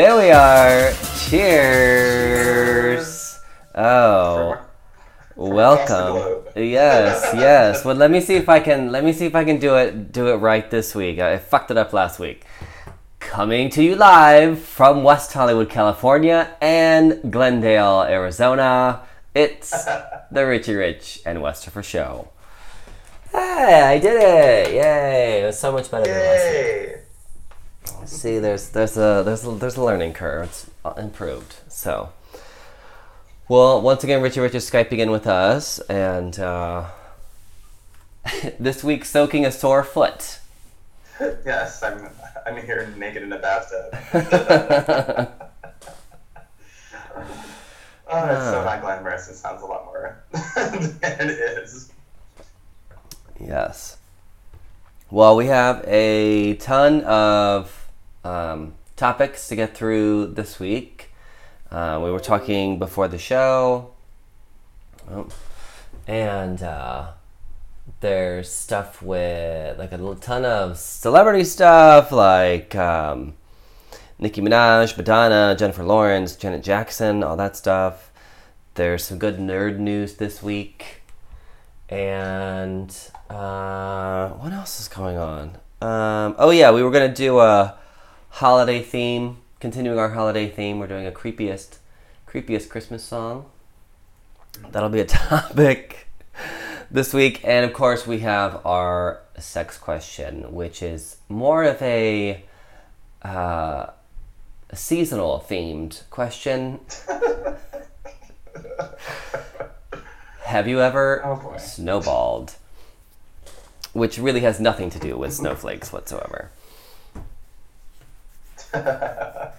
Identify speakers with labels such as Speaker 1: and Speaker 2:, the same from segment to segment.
Speaker 1: There we are. Cheers. Oh. Welcome. Yes, yes. Well, let me see if I can let me see if I can do it do it right this week. I fucked it up last week. Coming to you live from West Hollywood, California and Glendale, Arizona. It's the Richie Rich and Westerfer show. Hey, I did it! Yay! It was so much better than last week. See, there's there's a there's a, there's a learning curve. It's uh, improved. So, well, once again, Richie Rich is skyping in with us, and uh, this week soaking a sore foot.
Speaker 2: Yes, I'm. I'm here naked in a bathtub. oh, it's so not glamorous. It sounds a lot more than it is.
Speaker 1: Yes. Well, we have a ton of um, topics to get through this week. Uh, we were talking before the show, oh, and uh, there's stuff with like a ton of celebrity stuff, like um, Nicki Minaj, Madonna, Jennifer Lawrence, Janet Jackson, all that stuff. There's some good nerd news this week. And uh, what else is going on? Um, oh yeah, we were gonna do a holiday theme, continuing our holiday theme. We're doing a creepiest, creepiest Christmas song. That'll be a topic this week, and of course we have our sex question, which is more of a uh, seasonal themed question. Have you ever
Speaker 2: Oh,
Speaker 1: snowballed? Which really has nothing to do with snowflakes whatsoever.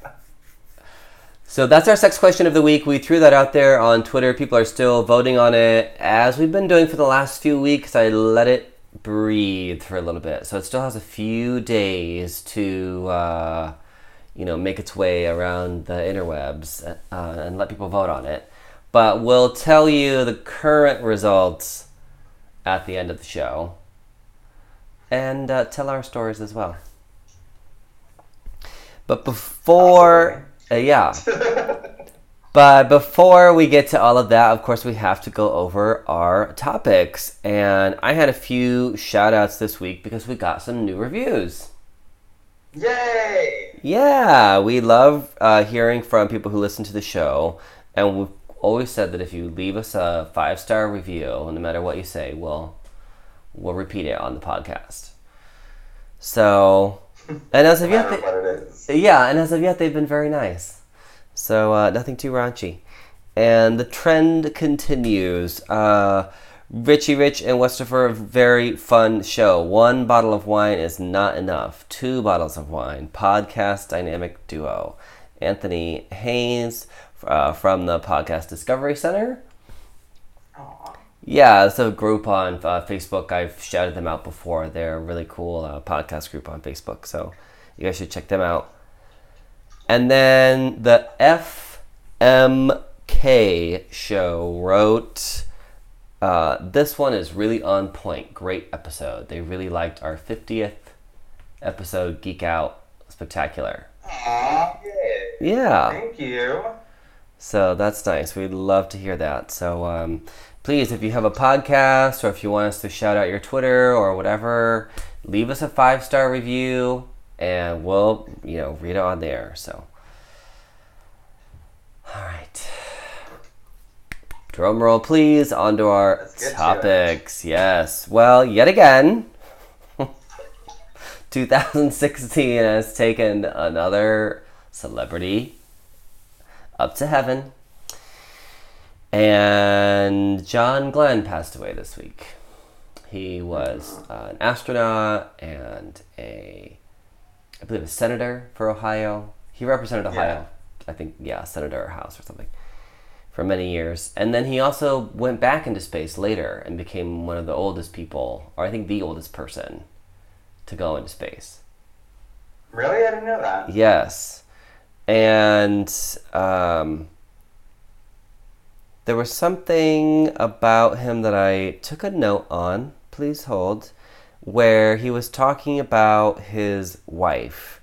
Speaker 1: So that's our sex question of the week. We threw that out there on Twitter. People are still voting on it. As we've been doing for the last few weeks, I let it breathe for a little bit. So it still has a few days to, uh, you know, make its way around the interwebs uh, and let people vote on it. But we'll tell you the current results at the end of the show and uh, tell our stories as well. But before, uh, yeah. But before we get to all of that, of course, we have to go over our topics. And I had a few shout outs this week because we got some new reviews.
Speaker 2: Yay!
Speaker 1: Yeah, we love uh, hearing from people who listen to the show. And we've always said that if you leave us a five star review, no matter what you say, we'll, we'll repeat it on the podcast. So, and as of yet, they-
Speaker 2: what it is.
Speaker 1: yeah, and as of yet, they've been very nice. So uh, nothing too raunchy. And the trend continues. Uh, Richie Rich and Westerfer, a very fun show. One bottle of wine is not enough. Two bottles of wine. Podcast dynamic duo. Anthony Haynes uh, from the Podcast Discovery Center. Yeah, it's a group on uh, Facebook. I've shouted them out before. They're a really cool uh, podcast group on Facebook, so you guys should check them out. And then the FMK show wrote, uh, This one is really on point. Great episode. They really liked our 50th episode Geek Out Spectacular. Yeah.
Speaker 2: Thank you.
Speaker 1: So that's nice. We'd love to hear that. So um, please, if you have a podcast or if you want us to shout out your Twitter or whatever, leave us a five star review and we'll, you know, read it on there. So, all right. Drum roll, please, onto our
Speaker 2: Let's to it.
Speaker 1: topics. Yes. Well, yet again, 2016 has taken another celebrity up to heaven. And John Glenn passed away this week. He was uh, an astronaut and a, I believe, a senator for Ohio. He represented Ohio, I think, yeah, senator or house or something, for many years. And then he also went back into space later and became one of the oldest people, or I think the oldest person, to go into space.
Speaker 2: Really? I didn't know that.
Speaker 1: Yes. And um, there was something about him that I took a note on, please hold, where he was talking about his wife,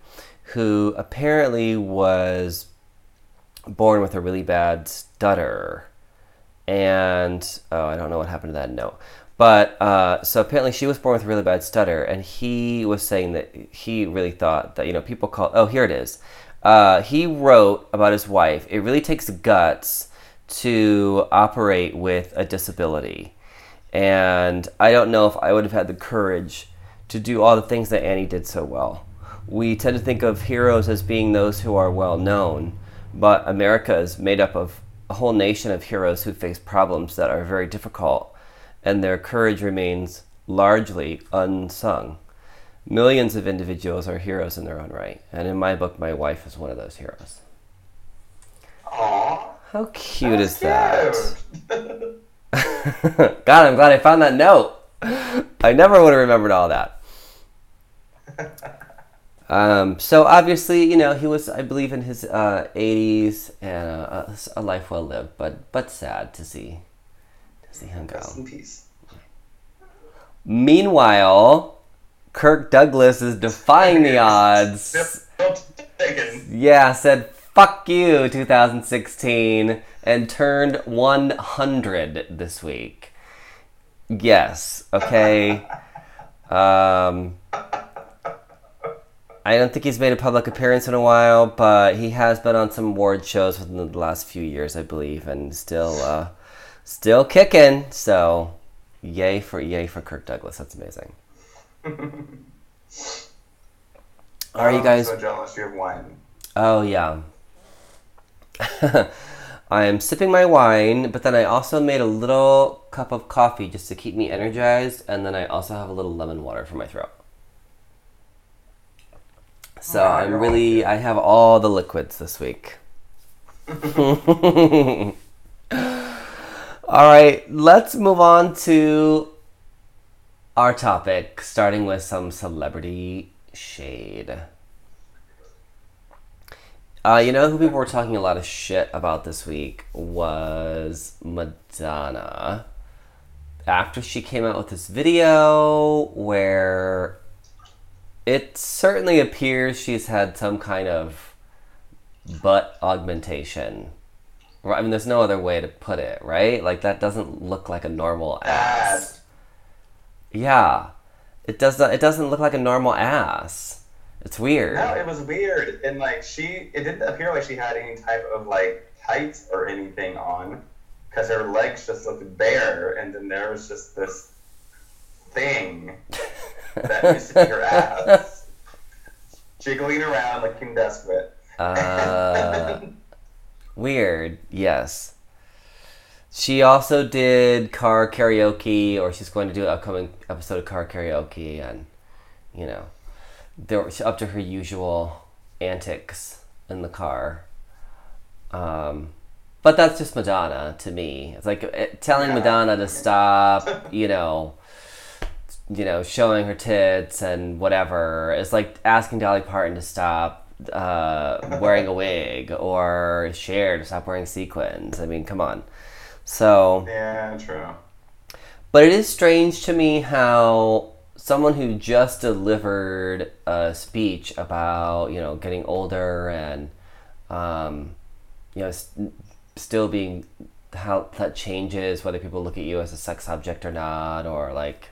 Speaker 1: who apparently was born with a really bad stutter. And, oh, I don't know what happened to that note. But, uh, so apparently she was born with a really bad stutter, and he was saying that he really thought that, you know, people call, oh, here it is. Uh, he wrote about his wife, it really takes guts to operate with a disability. And I don't know if I would have had the courage to do all the things that Annie did so well. We tend to think of heroes as being those who are well known, but America is made up of a whole nation of heroes who face problems that are very difficult, and their courage remains largely unsung. Millions of individuals are heroes in their own right, and in my book, my wife is one of those heroes.
Speaker 2: Aww.
Speaker 1: How cute is that? God, I'm glad I found that note. I never would have remembered all that. Um, so obviously, you know, he was, I believe, in his uh, 80s and uh, a, a life well lived, but but sad to see to see him go.
Speaker 2: Rest in peace.
Speaker 1: Meanwhile, Kirk Douglas is defying the odds. Yeah, said fuck you 2016 and turned 100 this week. Yes, okay. Um I don't think he's made a public appearance in a while, but he has been on some award shows within the last few years, I believe, and still uh still kicking. So, yay for yay for Kirk Douglas. That's amazing. Are you
Speaker 2: Oh,
Speaker 1: guys
Speaker 2: I'm so jealous you have wine?
Speaker 1: Oh yeah. I am sipping my wine, but then I also made a little cup of coffee just to keep me energized, and then I also have a little lemon water for my throat. So
Speaker 2: Wow,
Speaker 1: I'm really I have all the liquids this week. all right, let's move on to our topic, starting with some celebrity shade. Uh, you know who people were talking a lot of shit about this week was Madonna. After she came out with this video where it certainly appears she's had some kind of butt augmentation. Right, I mean, there's no other way to put it, right? Like, that doesn't look like a normal ass. Yeah. It does not, it doesn't look like a normal ass. It's weird.
Speaker 2: No, it was weird, and like she, it didn't appear like she had any type of like tights or anything on, because her legs just looked bare, and then there was just this thing that used to be her ass, jiggling around, looking desperate.
Speaker 1: Uh, weird, yes. She also did car karaoke, or she's going to do an upcoming episode of car karaoke, and you know, they're she's up to her usual antics in the car. Um, but that's just Madonna to me. It's like eh, telling
Speaker 2: Yeah.
Speaker 1: Madonna to stop, you know, you know, showing her tits and whatever. It's like asking Dolly Parton to stop uh, wearing a wig or Cher to stop wearing sequins. I mean, come on. So,
Speaker 2: Yeah, true.
Speaker 1: but it is strange to me how someone who just delivered a speech about you know getting older and um, you know s- still being how that changes whether people look at you as a sex object or not or like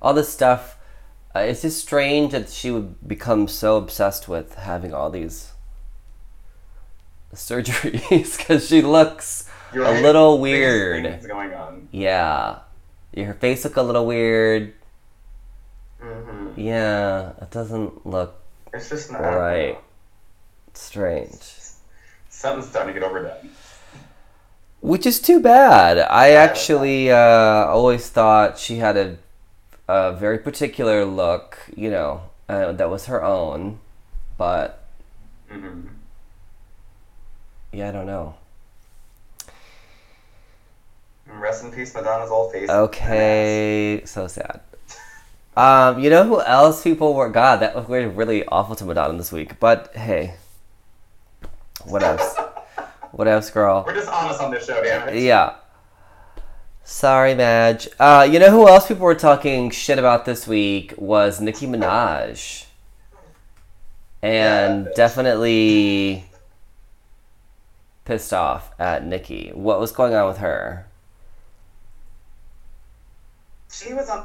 Speaker 1: all this stuff uh, it's just strange that she would become so obsessed with having all these surgeries because she looks
Speaker 2: You're
Speaker 1: a
Speaker 2: right.
Speaker 1: little weird
Speaker 2: going on.
Speaker 1: yeah her face look a little weird yeah it doesn't look
Speaker 2: It's just not
Speaker 1: right strange
Speaker 2: Something's starting to get overdone.
Speaker 1: Which is too bad. I actually uh, always thought she had a, a very particular look, you know, uh, that was her own. But
Speaker 2: hmm
Speaker 1: yeah, I don't know.
Speaker 2: Rest in peace, Madonna's old face.
Speaker 1: Okay, so sad. Um, you know who else people were? God, that was really, awful to Madonna this week. But hey, what else? what else, girl?
Speaker 2: We're just honest on this show, damn it.
Speaker 1: Yeah. Sorry, Madge. Uh, you know who else people were talking shit about this week was Nicki Minaj. and
Speaker 2: Yeah.
Speaker 1: definitely pissed off at Nicki. What was going on with her?
Speaker 2: she was on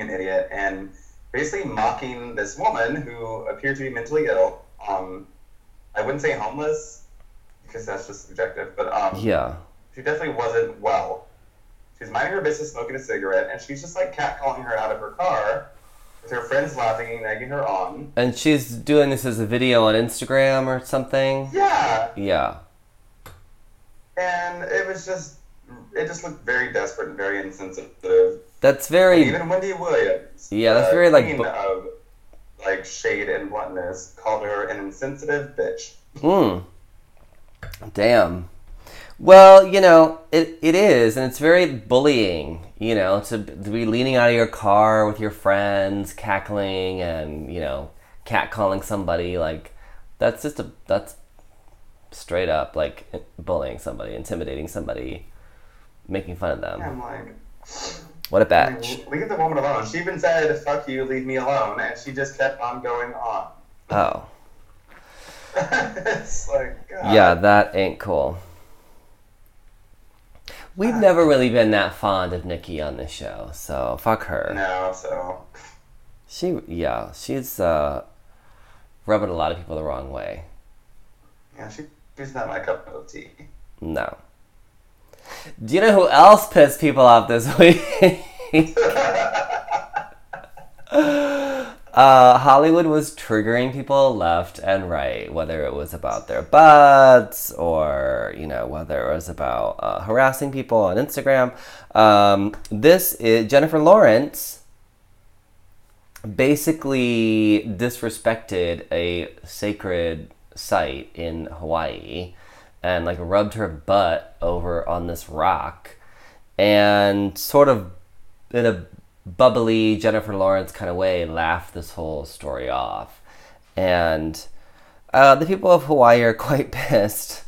Speaker 2: an idiot and basically mocking this woman who appeared to be mentally ill. Um, I wouldn't say homeless because that's just subjective, but um,
Speaker 1: Yeah.
Speaker 2: she definitely wasn't well. She's minding her business, smoking a cigarette, and she's just like catcalling her out of her car with her friends laughing and egging her on.
Speaker 1: And she's doing this as a video on Instagram or something?
Speaker 2: Yeah,
Speaker 1: Yeah.
Speaker 2: and it was just, it just looked very desperate and very insensitive.
Speaker 1: That's
Speaker 2: And
Speaker 1: very
Speaker 2: even Wendy Williams,
Speaker 1: Yeah, that's very, like,
Speaker 2: queen
Speaker 1: bu-
Speaker 2: of like shade and bluntness, called her an insensitive bitch.
Speaker 1: Hmm. Damn. Well, you know, it, it is, and it's very bullying, you know, to, to be leaning out of your car with your friends, cackling and, you know, catcalling somebody. Like, that's just a, that's straight up, like, bullying somebody, intimidating somebody, making fun of them.
Speaker 2: I'm like,
Speaker 1: What a
Speaker 2: I mean,
Speaker 1: batch.
Speaker 2: leave the woman alone. She even said, "Fuck you, leave me alone," and she just kept on going on.
Speaker 1: Oh.
Speaker 2: it's like, God.
Speaker 1: Yeah, that ain't cool. We've never really been that fond of Nicki on this show, so fuck her.
Speaker 2: No, so
Speaker 1: She, yeah, she's uh, rubbing a lot of people the wrong way.
Speaker 2: yeah, she, she's not my cup of tea.
Speaker 1: No. Do you know who else pissed people off this week? uh, Hollywood was triggering people left and right, whether it was about their butts or, you know, whether it was about uh, harassing people on Instagram. Um, this is Jennifer Lawrence basically disrespected a sacred site in Hawaii and like rubbed her butt over on this rock and sort of in a bubbly Jennifer Lawrence kind of way laughed this whole story off. And uh, the people of Hawaii are quite pissed.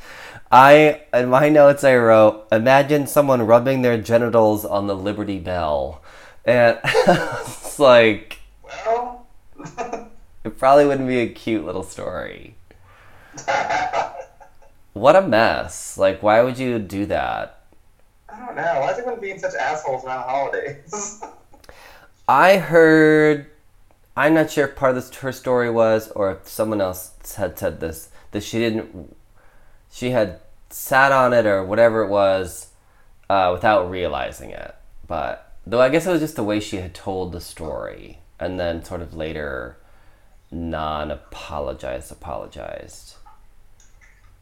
Speaker 1: I in my notes I wrote, imagine someone rubbing their genitals on the Liberty Bell. And it's like
Speaker 2: Well,
Speaker 1: it probably wouldn't be a cute little story. What a mess. Like why would you do that?
Speaker 2: I don't know. Why is everyone being such assholes around holidays?
Speaker 1: I heard. I'm not sure if part of this her story was, or if someone else had said this that she didn't. She had sat on it or whatever it was, uh, without realizing it. But though I guess it was just the way she had told the story, and then sort of later, non-apologized, apologized.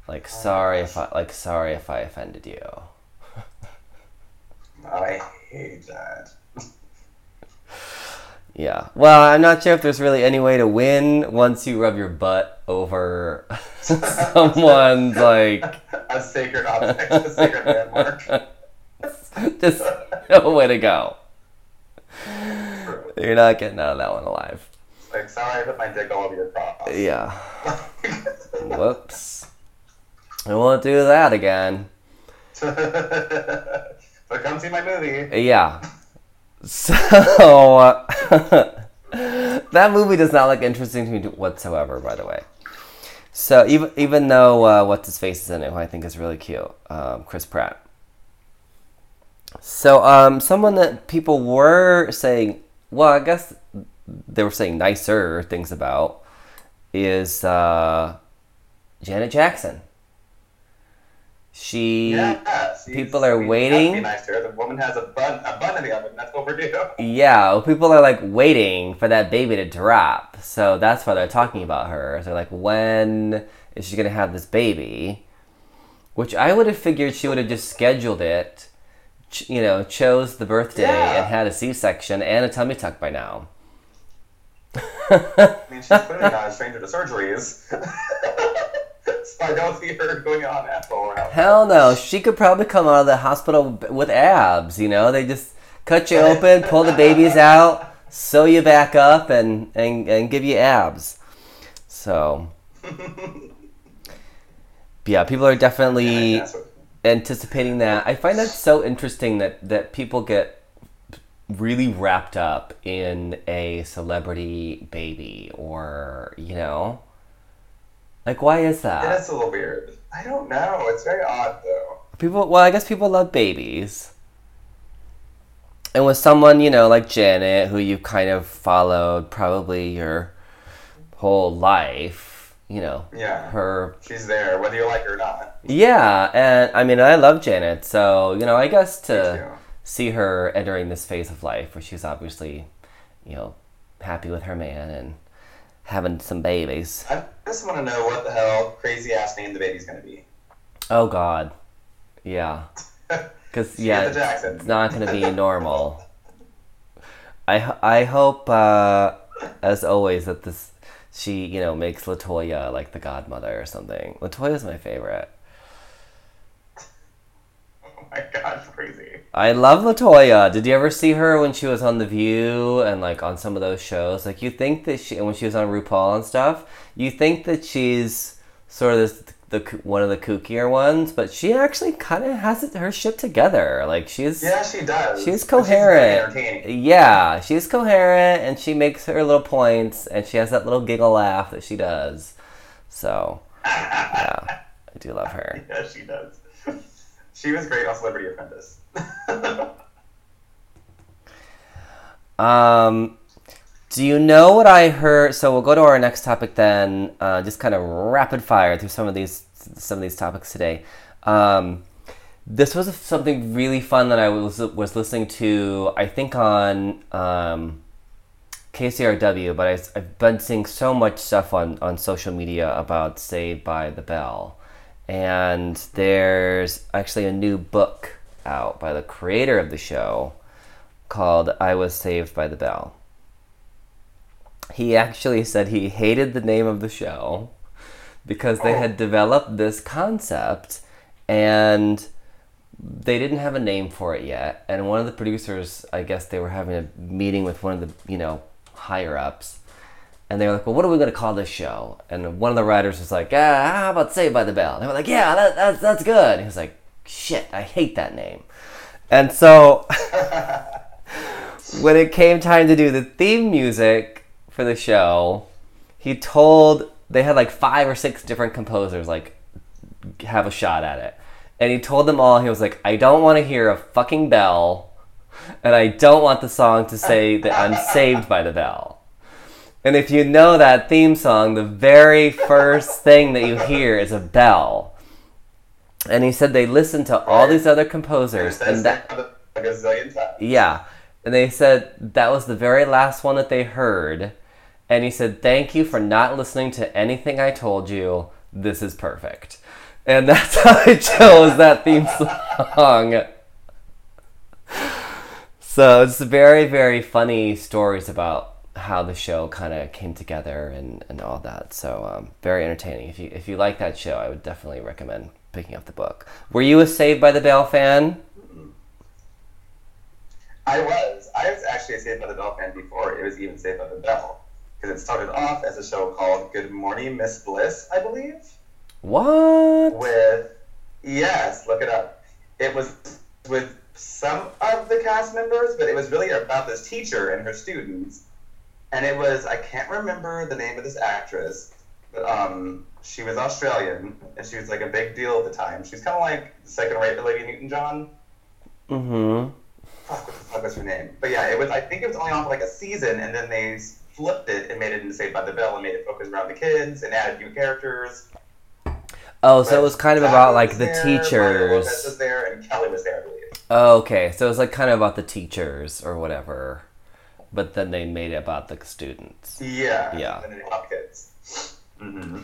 Speaker 1: Like sorry if I like sorry if I offended you.
Speaker 2: I hate that.
Speaker 1: Yeah. Well, I'm not sure if there's really any way to win once you rub your butt over someone's like
Speaker 2: A sacred object, a sacred landmark.
Speaker 1: just no way to go. You're not getting out of that one alive.
Speaker 2: Like, sorry, if I put my dick all over your cross.
Speaker 1: Yeah. Whoops. I won't do that again.
Speaker 2: but come see my movie.
Speaker 1: Yeah. So that movie does not look interesting to me whatsoever. By the way. So even even though uh, what's his face is in it, who I think is really cute, um, Chris Pratt. So um, someone that people were saying, well, I guess they were saying nicer things about is uh, Janet Jackson. She
Speaker 2: Yeah,
Speaker 1: people are waiting.
Speaker 2: Nice. The woman has a bun, a bun in the oven. That's overdue.
Speaker 1: Yeah, well, people are like waiting for that baby to drop. So that's why they're talking about her. They're like, when is she going to have this baby? Which I would have figured she would have just scheduled it, ch- you know, chose the birthday
Speaker 2: Yeah.
Speaker 1: and had a C section and a tummy tuck by now.
Speaker 2: I mean, she's clearly not a stranger to surgeries. so I don't see her going on around.
Speaker 1: Hell no, she could probably come out of the hospital with abs, you know? They just cut you open, pull the babies out, sew you back up, and, and, and give you abs. So, yeah, people are definitely anticipating that. I find that so interesting that, that people get really wrapped up in a celebrity baby or, you know, Like, why is
Speaker 2: that?
Speaker 1: that?
Speaker 2: is a little weird. I don't know. It's very odd though.
Speaker 1: People, well, I guess people love babies. And with someone, you know, like Janet, who you've kind of followed probably your whole life, you know,
Speaker 2: Yeah.
Speaker 1: her
Speaker 2: She's there, whether you like her or not.
Speaker 1: Yeah, and I mean, I love Janet, so you know, I guess to see her entering this phase of life where she's obviously, you know, happy with her man and having some babies.
Speaker 2: I just want to know what the hell crazy ass name the baby's gonna be.
Speaker 1: Oh God, yeah, because yeah, it's not going to be normal. I I hope, uh, as always, that this she you know makes Latoya like the godmother or something. Latoya's my favorite.
Speaker 2: My gosh, crazy.
Speaker 1: I love Latoya. Did you ever see her when she was on The View and like on some of those shows? Like you think that she, when she was on RuPaul and stuff, you think that she's sort of this, the one of the kookier ones, but she actually kind of has it, her shit together. Like she's
Speaker 2: Yeah, she does.
Speaker 1: she's coherent.
Speaker 2: entertaining.
Speaker 1: yeah, she's coherent and she makes her little points and she has that little giggle laugh that she does. So yeah, I do love her.
Speaker 2: Yeah, she does. She was great on Celebrity Apprentice.
Speaker 1: Um, do you know what I heard? So we'll go to our next topic then. Uh, just kind of rapid fire through some of these some of these topics today. Um, this was something really fun that I was was listening to. I think on um, KCRW, but I, I've been seeing so much stuff on on social media about Saved by the Bell, and there's actually a new book out by the creator of the show called I Was Saved by the Bell. He actually said he hated the name of the show because they had developed this concept and they didn't have a name for it yet. And one of the producers, I guess they were having a meeting with one of the, you know, higher ups. And they were like, well, what are we going to call this show? And one of the writers was like, ah, how about Saved by the Bell? And they were like, yeah, that, that's, that's good. And he was like, shit, I hate that name. And so when it came time to do the theme music for the show, he told they had like five or six different composers like have a shot at it. And he told them all he was like, I don't want to hear a fucking bell and I don't want the song to say that I'm saved by the bell. And if you know that theme song, the very first thing that you hear is a bell. And he said they listened to all these other composers and that yeah. And they said that was the very last one that they heard. And he said, Thank you for not listening to anything I told you. This is perfect. And that's how I chose that theme song. So it's very, very funny stories about how the show kind of came together and, and all that. So um, very entertaining. If you if you like that show, I would definitely recommend picking up the book. Were you a Saved by the Bell fan?
Speaker 2: I was. I was actually a Saved by the Bell fan before it was even Saved by the Bell. Because it started off as a show called Good Morning Miss Bliss, I believe.
Speaker 1: What?
Speaker 2: With, yes, look it up. It was with some of the cast members, but it was really about this teacher and her students. And it was, I can't remember the name of this actress, but um, she was Australian, and she was like a big deal at the time. She's kind of like the second rate Lady Newton John.
Speaker 1: Mm-hmm.
Speaker 2: fuck, what the fuck was her name? But yeah, it was. I think it was only on for like a season, and then they flipped it and made it into Saved by the Bell and made it focus around the kids and added new characters.
Speaker 1: Oh, so it was kind of
Speaker 2: Zach
Speaker 1: about like the
Speaker 2: there, Lopez was
Speaker 1: teachers.
Speaker 2: there, and Kelly was there, I believe.
Speaker 1: Oh, okay, so it was like kind of about the teachers or whatever, but then they made it about the students.
Speaker 2: Yeah.
Speaker 1: Yeah.
Speaker 2: And then kids. Mm-hmm.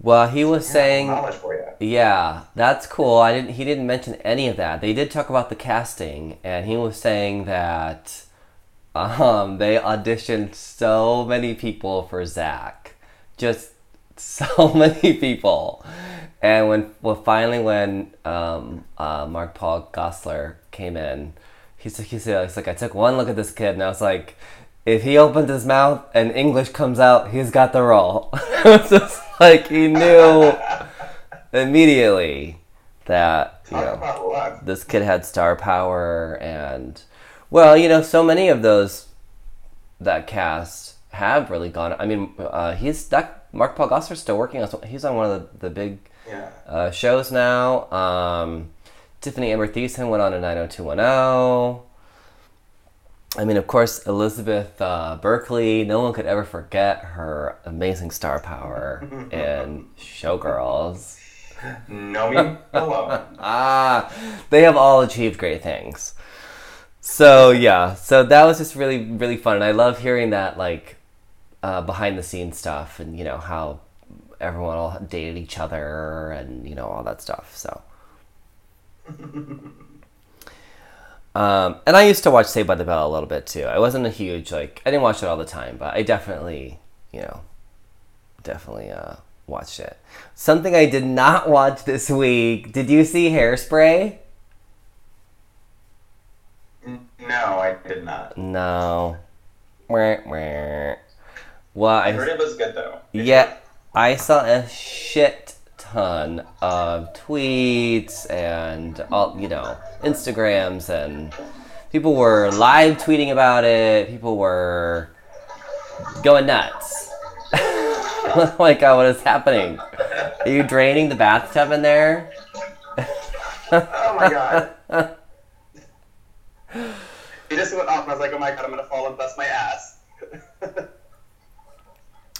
Speaker 1: Well, he was saying,
Speaker 2: knowledge for you.
Speaker 1: yeah, that's cool. I didn't. He didn't mention any of that. They did talk about the casting, and he was saying that um, they auditioned so many people for Zach, just so many people. And when well, finally when um, uh, Mark Paul Gosselaar came in, he's like, he's like, he's like, I took one look at this kid, and I was like, if he opened his mouth and English comes out, he's got the role. it's just like he knew immediately that you know this kid had star power and well you know so many of those that cast have really gone i mean uh, he's that Mark Paul Gosselaar's still working on. He's on one of the, the big
Speaker 2: Yeah.
Speaker 1: uh, shows now. Um, Tiffani Amber Thiessen went on a 90210. I mean, of course, Elizabeth uh, Berkley. No one could ever forget her amazing star power in Showgirls.
Speaker 2: Know me alone.
Speaker 1: Ah, they have all achieved great things. So yeah, so that was just really really fun, and I love hearing that like uh, behind the scenes stuff, and you know how everyone all dated each other, and you know all that stuff. So. Um, and I used to watch Saved by the Bell a little bit too. I wasn't a huge like I didn't watch it all the time, but I definitely, you know, definitely uh, watched it. Something I did not watch this week. Did you see Hairspray?
Speaker 2: No, I did not.
Speaker 1: No. Well,
Speaker 2: I
Speaker 1: I
Speaker 2: heard it was good though.
Speaker 1: yeah, I saw a shit ton of tweets and all you know Instagrams and people were live tweeting about it. People were going nuts. oh my god, what is happening? Are you draining the bathtub in there?
Speaker 2: Oh my god. He just went off and I was like, oh my god, I'm gonna fall and bust my ass.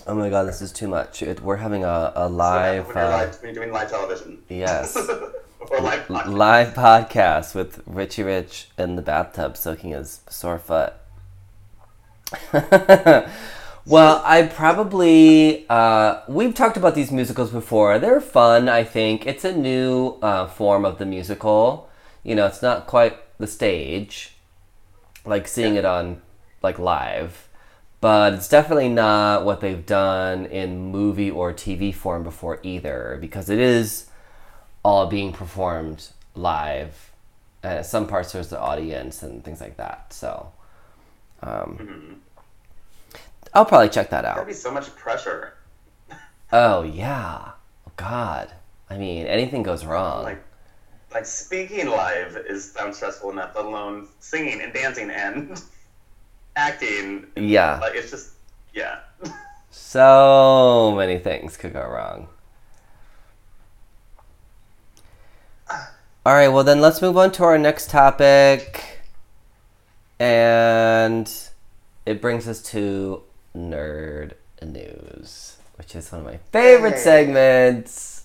Speaker 1: Oh my god, this is too much. It, we're having a, a live,
Speaker 2: when you're,
Speaker 1: uh,
Speaker 2: live, when you're doing live television.
Speaker 1: yes,
Speaker 2: or live podcast.
Speaker 1: live podcast with Richie Rich in the bathtub soaking his sore foot. well, I probably uh, we've talked about these musicals before. They're fun. I think it's a new uh, form of the musical. You know, it's not quite the stage, like seeing it on like live, but it's definitely not what they've done in movie or TV form before either, because it is all being performed live. Uh, some parts there's the audience and things like that. So, um, I'll probably check that out.
Speaker 2: That'd be so much pressure.
Speaker 1: Oh yeah, oh, God. I mean, anything goes wrong.
Speaker 2: Like, like speaking live is sounds stressful enough, let alone singing and dancing and acting.
Speaker 1: yeah,
Speaker 2: Like it's just, yeah.
Speaker 1: so many things could go wrong. All right, well then let's move on to our next topic, and it brings us to nerd news, which is one of my favorite segments.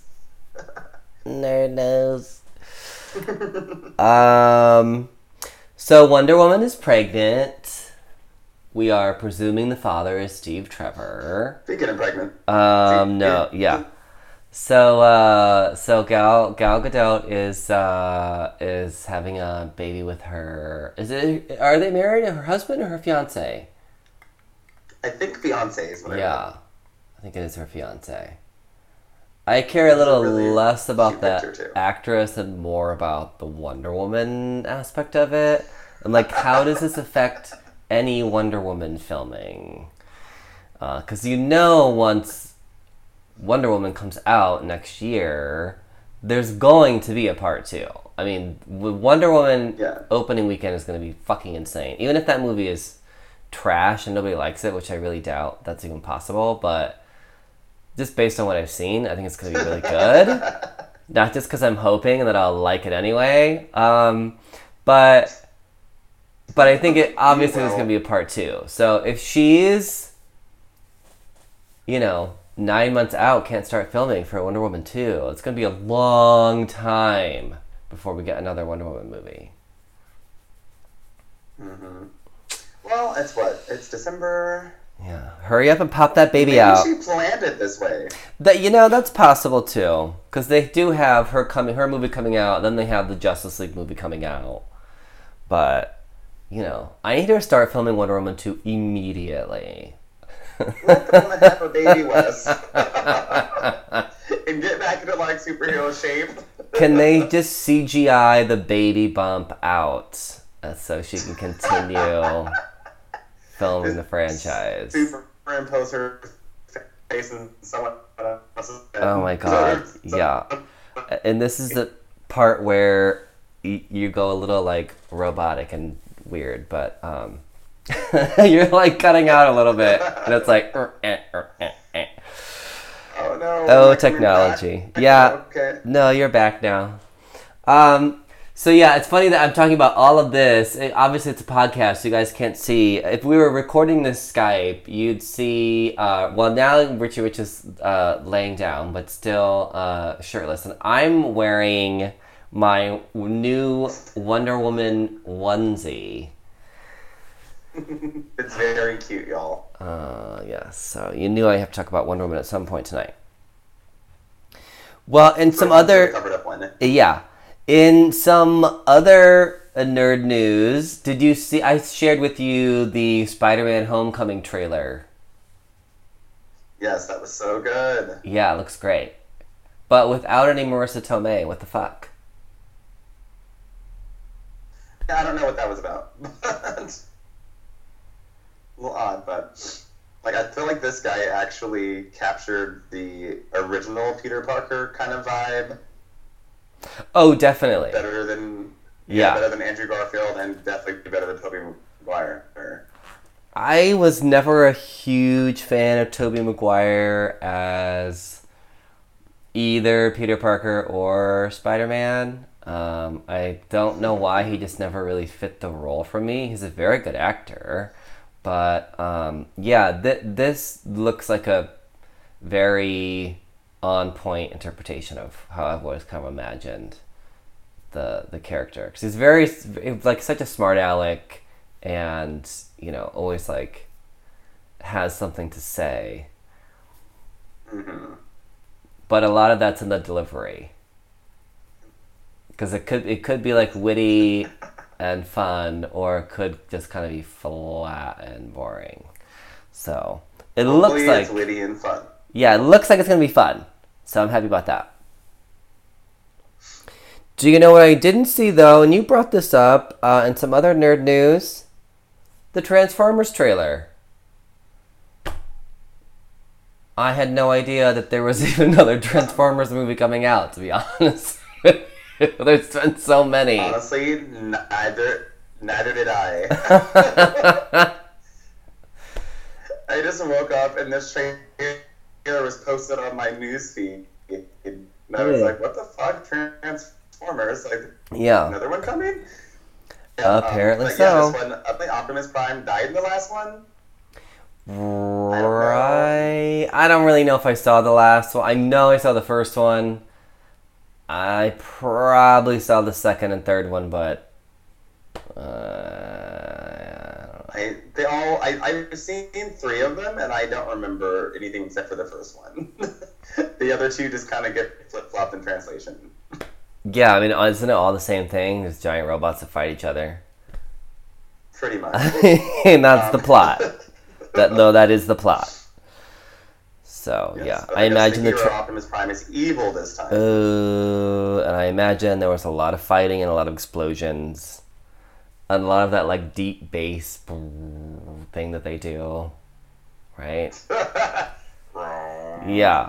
Speaker 1: Nerd news. Um, so Wonder Woman is pregnant. We are presuming the father is Steve Trevor.
Speaker 2: Speaking of pregnant,
Speaker 1: Um, no, yeah. So, uh, so Gal Gal Gadot is uh, is having a baby with her. Is it? Are they married? Her husband or her fiance?
Speaker 2: I think fiance is what I
Speaker 1: Yeah, I think it is her fiance. I care a little
Speaker 2: really
Speaker 1: less about the actress and more about the Wonder Woman aspect of it. And like, how does this affect any Wonder Woman filming? Because you know, once Wonder Woman comes out next year, there's going to be a part two. I mean, Wonder Woman
Speaker 2: Yeah.
Speaker 1: opening weekend is going to be fucking insane. Even if that movie is trash and nobody likes it, which I really doubt that's even possible, but just based on what I've seen, I think it's going to be really good. Not just because I'm hoping that I'll like it anyway, um, but but I think it obviously there's going to be a part two. So if she's, you know, nine months out, can't start filming for Wonder Woman two, it's going to be a long time before we get another Wonder Woman movie. Mm-hmm.
Speaker 2: Well, it's what? It's December.
Speaker 1: Yeah, hurry up and pop that baby
Speaker 2: Maybe
Speaker 1: out.
Speaker 2: she planned it this way.
Speaker 1: That you know that's possible too, because they do have her coming, her movie coming out. Then they have the Justice League movie coming out. But you know, I need her to start filming Wonder Woman two immediately.
Speaker 2: Let the woman have a baby, Wes. and get back into like superhero shape.
Speaker 1: Can they just CGI the baby bump out uh, so she can continue filming the franchise?
Speaker 2: Superimpose her face in someone else's head.
Speaker 1: Oh my god, yeah. And this is the part where y- you go a little like robotic and weird, but um, you're like cutting out a little bit, and it's like, "Er, eh, er, eh, eh."
Speaker 2: Oh no.
Speaker 1: Oh, technology. Yeah.
Speaker 2: Okay.
Speaker 1: No, you're back now. Um, so yeah, it's funny that I'm talking about all of this. It, obviously, it's a podcast, so you guys can't see. If we were recording this Skype, you'd see. Uh, well, now Richie Rich is uh, laying down, but still uh, shirtless, and I'm wearing my new Wonder Woman onesie.
Speaker 2: It's very cute, y'all.
Speaker 1: Uh, yes. So you knew I have to talk about Wonder Woman at some point tonight. Well, and some other.
Speaker 2: covered up one.
Speaker 1: Yeah. In some other nerd news, did you see? I shared with you the Spider Man Homecoming trailer.
Speaker 2: Yes, that was so good.
Speaker 1: Yeah, it looks great. But without any Marisa Tomei, what the fuck?
Speaker 2: Yeah, I don't know what that was about. a little odd, but like I feel like this guy actually captured the original Peter Parker kind of vibe
Speaker 1: Oh, definitely.
Speaker 2: better than
Speaker 1: Yeah.
Speaker 2: better than Andrew Garfield and definitely better than Tobey Maguire.
Speaker 1: I was never a huge fan of Tobey Maguire as either Peter Parker or Spider Man. Um, I don't know why he just never really fit the role for me. He's a very good actor, but um, yeah, th- this looks like a very on point interpretation of how I've always kind of imagined the the character. Because he's very like such a smart aleck and you know always like has something to say.
Speaker 2: Hmm
Speaker 1: but a lot of that's in the delivery because it could it could be like witty and fun or it could just kind of be flat and boring so it looks like
Speaker 2: it's witty and fun.
Speaker 1: yeah, it looks like it's gonna be fun. So I'm happy about that. Do you know what I didn't see though? And you brought this up uh, in some other nerd news. The Transformers trailer. I had no idea that there was even another Transformers movie coming out. To be honest, there's been so many.
Speaker 2: Honestly, neither neither did I. I just woke up and this trailer was posted on my news feed. And I was like, what the fuck? Transformers? Like,
Speaker 1: yeah,
Speaker 2: another one coming?
Speaker 1: Um, Apparently
Speaker 2: but Yeah,
Speaker 1: so.
Speaker 2: this one, I think Optimus Prime died in the last one.
Speaker 1: right. I don't really know if I saw the last one. I know I saw the first one. I probably saw the second and third one, but uh, I,
Speaker 2: I they all I I've seen three of them, and I don't remember anything except for the first one. the other two just kind of get flip flopped in translation.
Speaker 1: yeah, I mean, isn't it all the same thing? There's giant robots that fight each other,
Speaker 2: Pretty much.
Speaker 1: and that's the
Speaker 2: Um,
Speaker 1: plot. That no, that is the plot. So
Speaker 2: Yes,
Speaker 1: yeah, I imagine
Speaker 2: the
Speaker 1: the.
Speaker 2: hero
Speaker 1: Tra-
Speaker 2: Optimus Prime is evil this time.
Speaker 1: Uh, and I imagine there was a lot of fighting and a lot of explosions, and a lot of that like deep bass thing that they do, right? Yeah.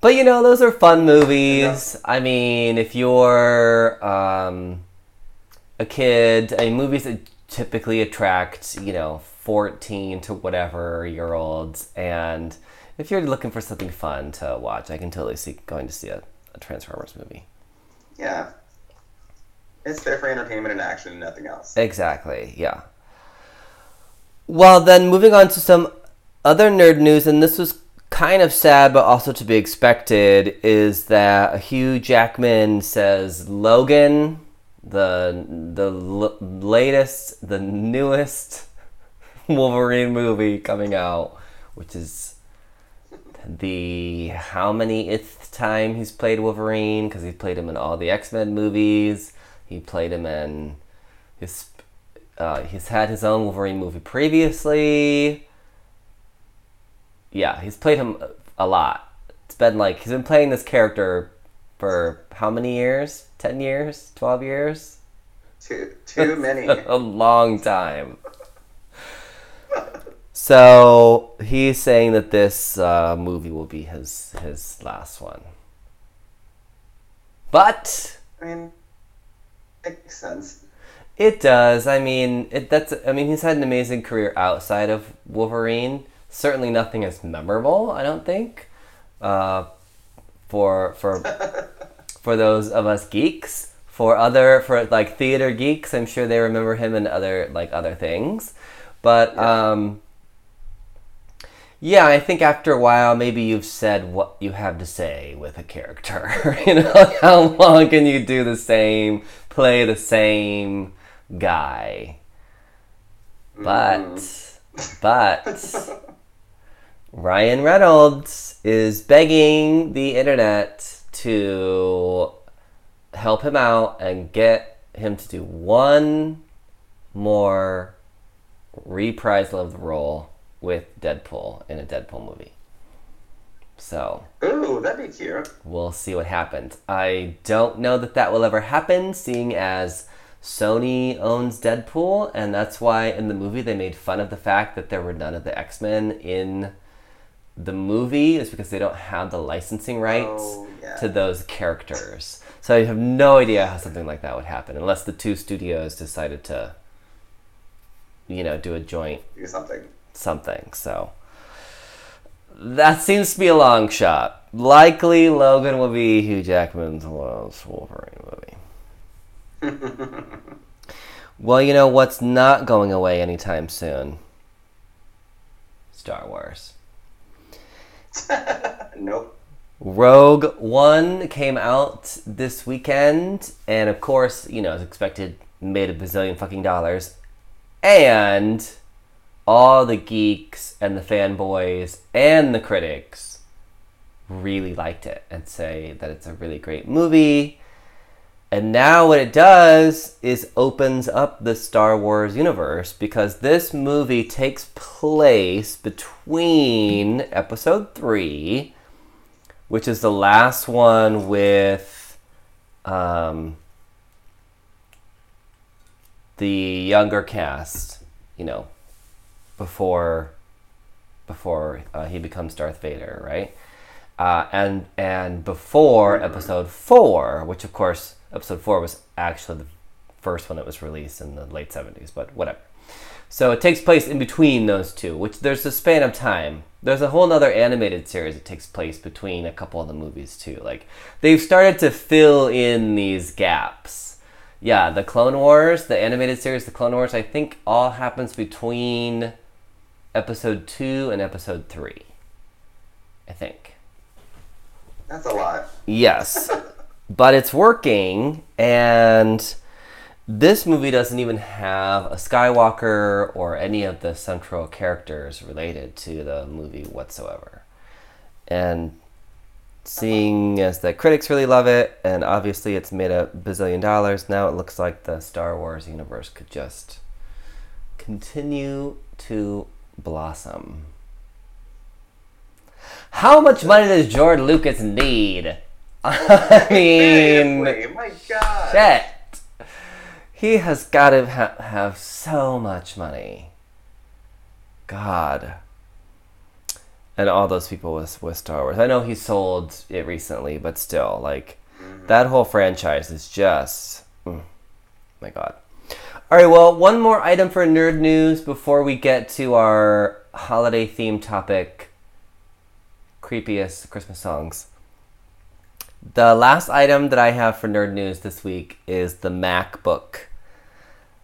Speaker 1: But you know, those are fun movies. I mean, if you're um, a kid, I mean, movies that typically attract, you know, 14 to whatever year olds. And if you're looking for something fun to watch, I can totally see going to see a, a Transformers movie.
Speaker 2: Yeah. It's there for entertainment and action and nothing else.
Speaker 1: Exactly, yeah. Well, then moving on to some other nerd news, and this was kind of sad but also to be expected, is that Hugh Jackman says Logan, the the l- latest, the newest Wolverine movie coming out, which is the how many th time he's played Wolverine because he played him in all the X Men movies. He played him in his. Uh, he's had his own Wolverine movie previously. Yeah, he's played him a- a lot. It's been like he's been playing this character for how many years? Ten years? Twelve years?
Speaker 2: Too too many.
Speaker 1: a long time. So he's saying that this uh, movie will be his his last one. But
Speaker 2: I mean, it makes sense.
Speaker 1: it does. I mean, it that's. I mean, he's had an amazing career outside of Wolverine. Certainly nothing as memorable, I don't think. Uh, for for for those of us geeks. For other for like theater geeks, I'm sure they remember him and other like other things. But um yeah, I think after a while, maybe you've said what you have to say with a character. you know, how long can you do the same, play the same guy? But, mm. but, Ryan Reynolds is begging the internet to help him out and get him to do one more reprisal of the role with Deadpool in a Deadpool movie. So
Speaker 2: Ooh, that'd be cute.
Speaker 1: we'll see what happens. I don't know that that will ever happen, seeing as Sony owns Deadpool, and that's why in the movie they made fun of the fact that there were none of the X Men in the movie, is because they don't have the licensing rights
Speaker 2: Oh, yeah.
Speaker 1: to those characters. So I have no idea how something like that would happen, unless the two studios decided to, you know, do a joint
Speaker 2: Do something.
Speaker 1: Something. So that seems to be a long shot. Likely Logan will be Hugh Jackman's last Wolverine movie. well, you know what's not going away anytime soon? Star Wars.
Speaker 2: Nope.
Speaker 1: Rogue One came out this weekend, and of course, you know, as expected, made a bazillion fucking dollars. And all the geeks and the fanboys and the critics really liked it and say that it's a really great movie. And now what it does is opens up the Star Wars universe because this movie takes place between episode 3 which is the last one with um, the younger cast, you know, before before uh, he becomes Darth Vader, right? Uh, and and before episode four, which of course episode four was actually the first one that was released in the late seventies, but whatever. So it takes place in between those two, which there's a span of time. There's a whole other animated series that takes place between a couple of the movies too. Like they've started to fill in these gaps. Yeah, the Clone Wars, the animated series, the Clone Wars, I think all happens between episode two and episode three. I think.
Speaker 2: That's a lot.
Speaker 1: Yes. but it's working, and this movie doesn't even have a Skywalker or any of the central characters related to the movie whatsoever. And seeing as the critics really love it, and obviously it's made a bazillion dollars, now it looks like the Star Wars universe could just continue to blossom. How much money does George Lucas need? I mean,
Speaker 2: Seriously, my God.
Speaker 1: shit. He has got to ha- have so much money. God. And all those people with, with Star Wars. I know he sold it recently, but still, like, that whole franchise is just. mm, my God. All right, well, one more item for nerd news before we get to our holiday theme topic creepiest Christmas songs. The last item that I have for nerd news this week is the MacBook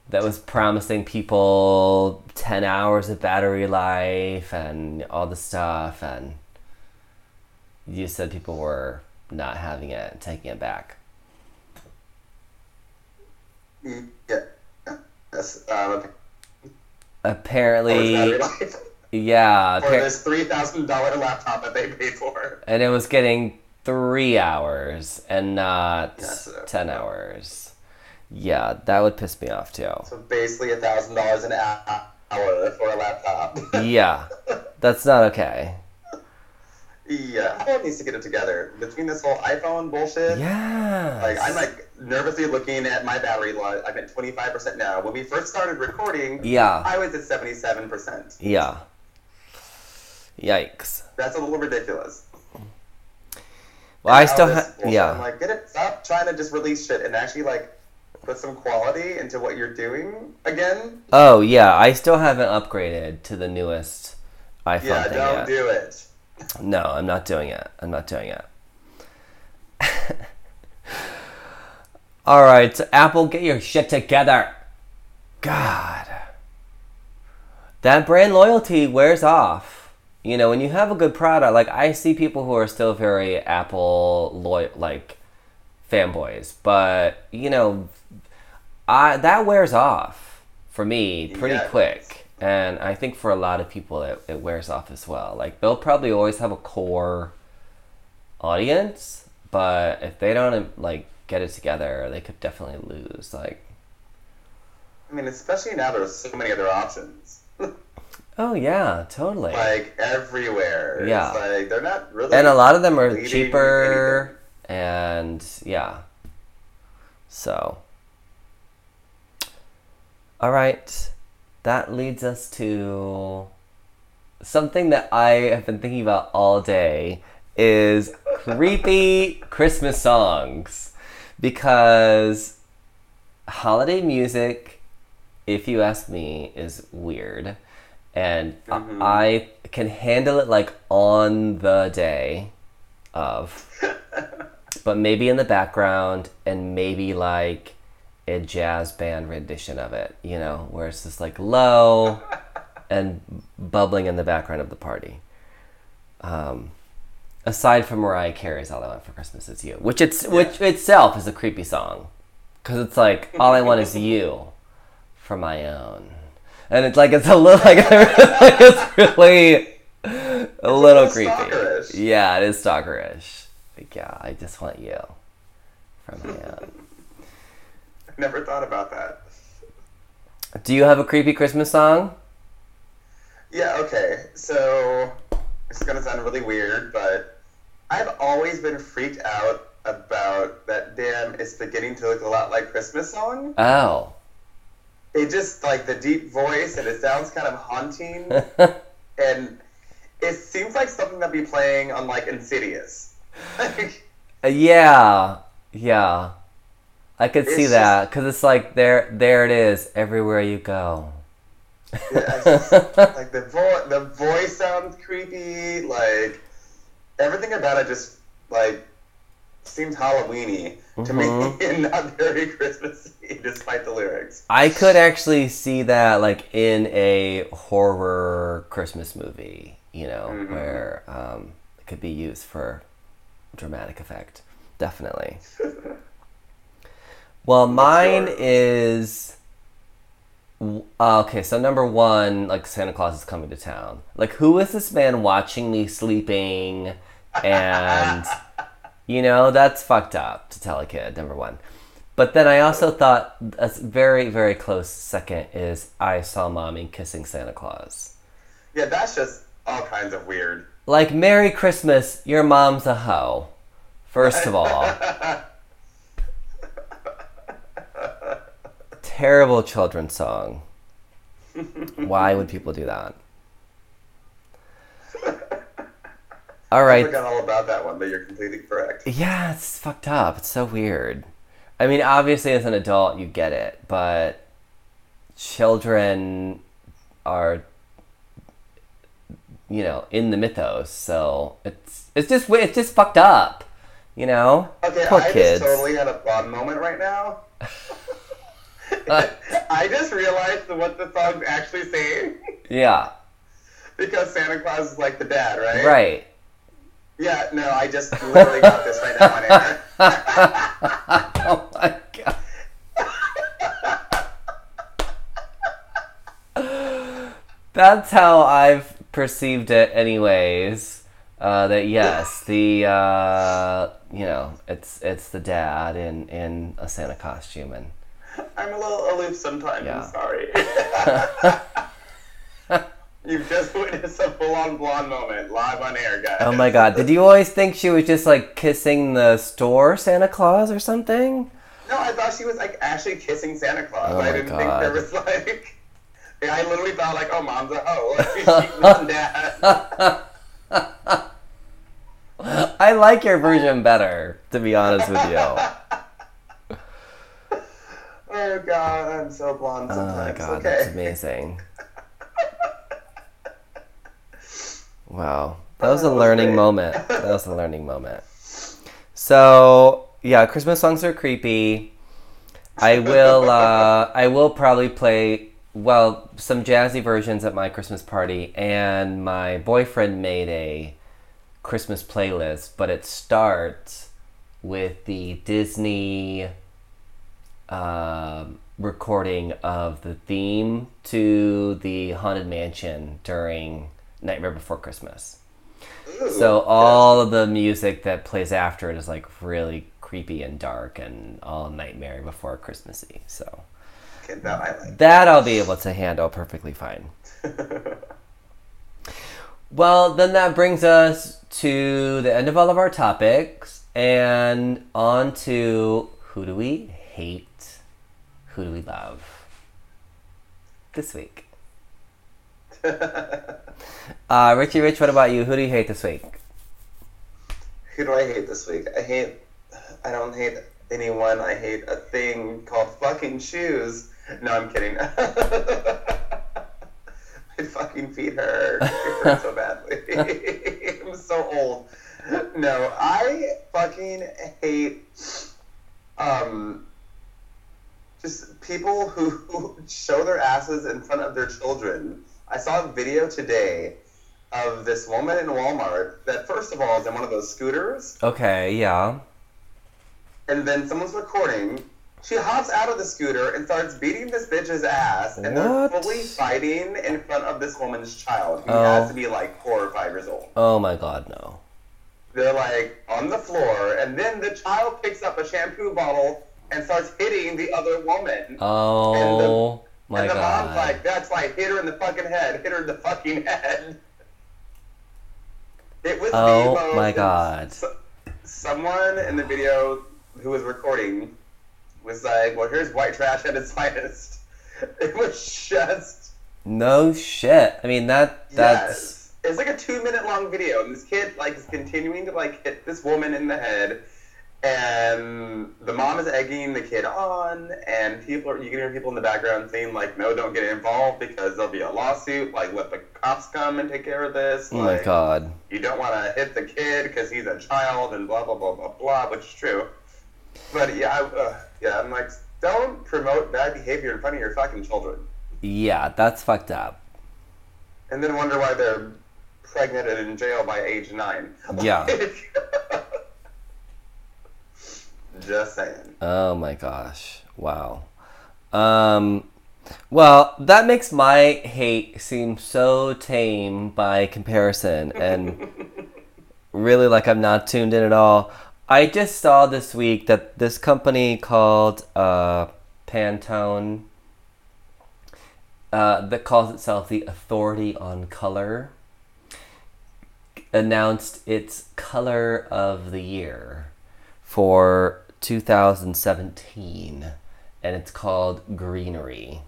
Speaker 1: that was promising people 10 hours of battery life and all the stuff and you said people were not having it and taking it back.
Speaker 2: Mm, Yeah. That's, um,
Speaker 1: Apparently, yeah,
Speaker 2: for this three thousand dollar laptop that they paid for.
Speaker 1: and it was getting three hours and not
Speaker 2: Yes, uh,
Speaker 1: 10 hours. Yeah, that would piss me off too.
Speaker 2: So basically a thousand dollars an hour for a laptop.
Speaker 1: Yeah, that's not okay.
Speaker 2: yeah, Apple needs to get it together. Between this whole iPhone bullshit,
Speaker 1: Yeah.
Speaker 2: like I'm like nervously looking at my battery life. I'm at twenty five percent now. When we first started recording,
Speaker 1: Yeah.
Speaker 2: I was at seventy seven percent.
Speaker 1: Yeah. Yikes.
Speaker 2: That's a little ridiculous.
Speaker 1: Well, I still have. Yeah.
Speaker 2: I'm like, get it. Stop trying to just release shit and actually like put some quality into what you're doing again.
Speaker 1: Oh, yeah. I still haven't upgraded to the newest iPhone
Speaker 2: Yeah, don't
Speaker 1: yet.
Speaker 2: do it.
Speaker 1: No, I'm not doing it. I'm not doing it. All right, Apple, get your shit together. God. That brand loyalty wears off. You know, when you have a good product, like I see people who are still very Apple loyal, like fanboys, but you know, I that wears off for me pretty
Speaker 2: Yeah,
Speaker 1: quick, and I think for a lot of people it, it wears off as well. Like they'll probably always have a core audience, but if they don't like get it together, they could definitely lose. Like,
Speaker 2: I mean, especially now there's so many other options.
Speaker 1: oh yeah, totally.
Speaker 2: like everywhere.
Speaker 1: Yeah.
Speaker 2: It's like they're not really
Speaker 1: and a lot of them are cheaper and yeah so all right that leads us to something that i have been thinking about all day is creepy christmas songs because holiday music if you ask me is weird and I-
Speaker 2: Mhm.
Speaker 1: i can handle it like on the day of but maybe in the background and maybe like a jazz band rendition of it, you know, where it's just like low and bubbling in the background of the party. Um, aside from Mariah Carey's "All I Want for Christmas Is You," which it's which itself is a creepy song, because it's like all I want is you for my own, and it's like it's a little like, it's really a little
Speaker 2: little
Speaker 1: creepy.
Speaker 2: stalkerish.
Speaker 1: Yeah, it is stalkerish. Like, yeah, I just want you from my own.
Speaker 2: I never thought about that.
Speaker 1: Do you have a creepy Christmas song?
Speaker 2: Yeah, okay. So it's gonna sound really weird, but I've always been freaked out about that damn it's beginning to look a lot like Christmas song.
Speaker 1: Oh.
Speaker 2: It just like the deep voice and it sounds kind of haunting and it seems like something that'd be playing on like Insidious.
Speaker 1: yeah, yeah. I could see
Speaker 2: It's
Speaker 1: that because it's like there, there it is everywhere you go.
Speaker 2: Yeah, just, like the vo- the voice sounds creepy. Like everything about it just like seems Halloweeny to me and not very Christmassy, despite the lyrics.
Speaker 1: I could actually see that like in a horror Christmas movie, you know,
Speaker 2: Mhm.
Speaker 1: where um, it could be used for dramatic effect. Definitely. Well, mine is Uh, okay. So number one, like Santa Claus is coming to town. Like, who is this man watching me sleeping? And you know that's fucked up to tell a kid. Number one. But then I also thought a very, very close second is I saw mommy kissing Santa Claus.
Speaker 2: Yeah, that's just all kinds of weird.
Speaker 1: Like, Merry Christmas, your mom's a hoe. First of all, terrible children's song. Why would people do that? All right.
Speaker 2: I forgot all about that one, but you're completely correct.
Speaker 1: Yeah, it's fucked up. It's so weird. I mean, obviously, as an adult, you get it, but children are, you know, in the mythos, so it's it's just it's just fucked up, you know.
Speaker 2: Okay,
Speaker 1: Poor
Speaker 2: I
Speaker 1: kids.
Speaker 2: just totally had a blonde moment right now. I just realized what the song's actually saying
Speaker 1: Yeah.
Speaker 2: because Santa Claus is like the dad, right?
Speaker 1: Right.
Speaker 2: Yeah, no, I just literally got this right now on air.
Speaker 1: oh my god. That's how I've perceived it, anyways. Uh, that yes, the uh, you know, it's it's the dad in in a Santa costume, and
Speaker 2: I'm a little aloof sometimes.
Speaker 1: Yeah.
Speaker 2: I'm sorry. You've just witnessed a full-on blonde moment live on air, guys.
Speaker 1: oh my god, did you always think she was just like kissing the store Santa Claus or something?
Speaker 2: No, I thought she was like actually kissing Santa Claus.
Speaker 1: Oh
Speaker 2: I didn't think
Speaker 1: God.
Speaker 2: there was like. I literally thought like, oh, mom's a hoe. Like, she's dad.
Speaker 1: I like your version better, to be honest with you.
Speaker 2: Oh god, I'm so blonde
Speaker 1: Oh
Speaker 2: sometimes.
Speaker 1: my god,
Speaker 2: okay.
Speaker 1: that's amazing. Wow. That was a learning moment. That was a learning moment. So yeah, Christmas songs are creepy. I will uh, I will probably play well some jazzy versions at my Christmas party, and my boyfriend made a Christmas playlist, but it starts with the Disney um recording of the theme to the Haunted Mansion during Nightmare Before Christmas.
Speaker 2: Ooh,
Speaker 1: So all of the music that plays after it is like really creepy and dark and all Nightmare Before Christmassy. So.
Speaker 2: Okay, that I like.
Speaker 1: that I'll be able to handle perfectly fine. Well, then that brings us to the end of all of our topics and on to who do we hate? Who do we love? This week. Uh, Richie Rich, what about you? Who do you hate this week?
Speaker 2: Who do I hate this week? I hate. I don't hate anyone. I hate a thing called fucking shoes. No, I'm kidding. My fucking feet hurt. So badly. I'm so old. No, I fucking hate um just people who, who show their asses in front of their children. I saw a video today of this woman in Walmart that first of all is in one of those scooters
Speaker 1: Okay, yeah.
Speaker 2: and then someone's recording. She hops out of the scooter and starts beating this bitch's ass, and
Speaker 1: What?
Speaker 2: they're fully fighting in front of this woman's child, who
Speaker 1: Oh.
Speaker 2: has to be like four or five years old.
Speaker 1: Oh my god, no.
Speaker 2: They're like on the floor, and then the child picks up a shampoo bottle and starts hitting the other woman.
Speaker 1: Oh my
Speaker 2: and the
Speaker 1: god.
Speaker 2: mom's like, "That's right, hit her in the fucking head, hit her in the fucking head." It was
Speaker 1: Oh my God.
Speaker 2: so- someone in the video who was recording was like, "Well, here's white trash at its finest." It was just
Speaker 1: no shit. I mean that that's
Speaker 2: yes. It's like a two minute long video, and this kid like is continuing to like hit this woman in the head, and the mom is egging the kid on, and people are you can hear people in the background saying like, "No, don't get involved because there'll be a lawsuit. Like, let the cops come and take care of this.
Speaker 1: oh my god.
Speaker 2: you don't want to hit the kid because he's a child and blah blah blah blah blah," which is true. But yeah, I, uh, yeah, I'm like, don't promote bad behavior in front of your fucking children,
Speaker 1: Yeah, that's fucked up.
Speaker 2: and then wonder why they're pregnant and in jail by age nine.
Speaker 1: Yeah.
Speaker 2: Just saying.
Speaker 1: Oh my gosh. Wow. Um well, that makes my hate seem so tame by comparison and really like I'm not tuned in at all. I just saw this week that this company called uh, Pantone uh, that calls itself the Authority on Color announced its color of the year for 2017 and it's called greenery.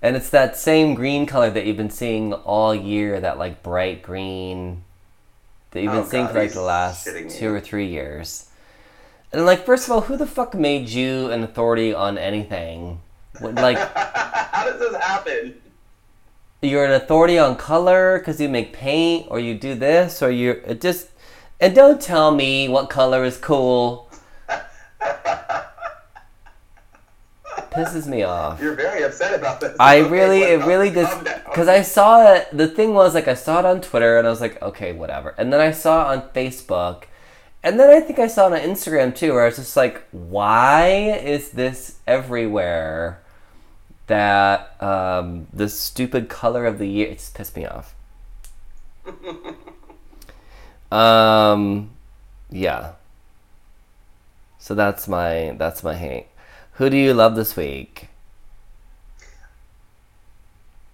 Speaker 1: And it's that same green color that you've been seeing all year that like bright green that you've been
Speaker 2: Oh,
Speaker 1: seeing
Speaker 2: God,
Speaker 1: for like the last two or three years. And like first of all who the fuck made you an authority on anything? What, like
Speaker 2: How does this happen?
Speaker 1: you're an authority on color because you make paint or you do this or you it just and don't tell me what color is cool pisses me off.
Speaker 2: You're very upset about this.
Speaker 1: i
Speaker 2: Okay,
Speaker 1: really it really just because i saw it the thing was like i saw it on twitter and i was like okay whatever. And then i saw it on facebook and then i think i saw it on instagram too where i was just like why is this everywhere that um, the stupid color of the year it's pissed me off. Um yeah so that's my that's my hate who do you love this week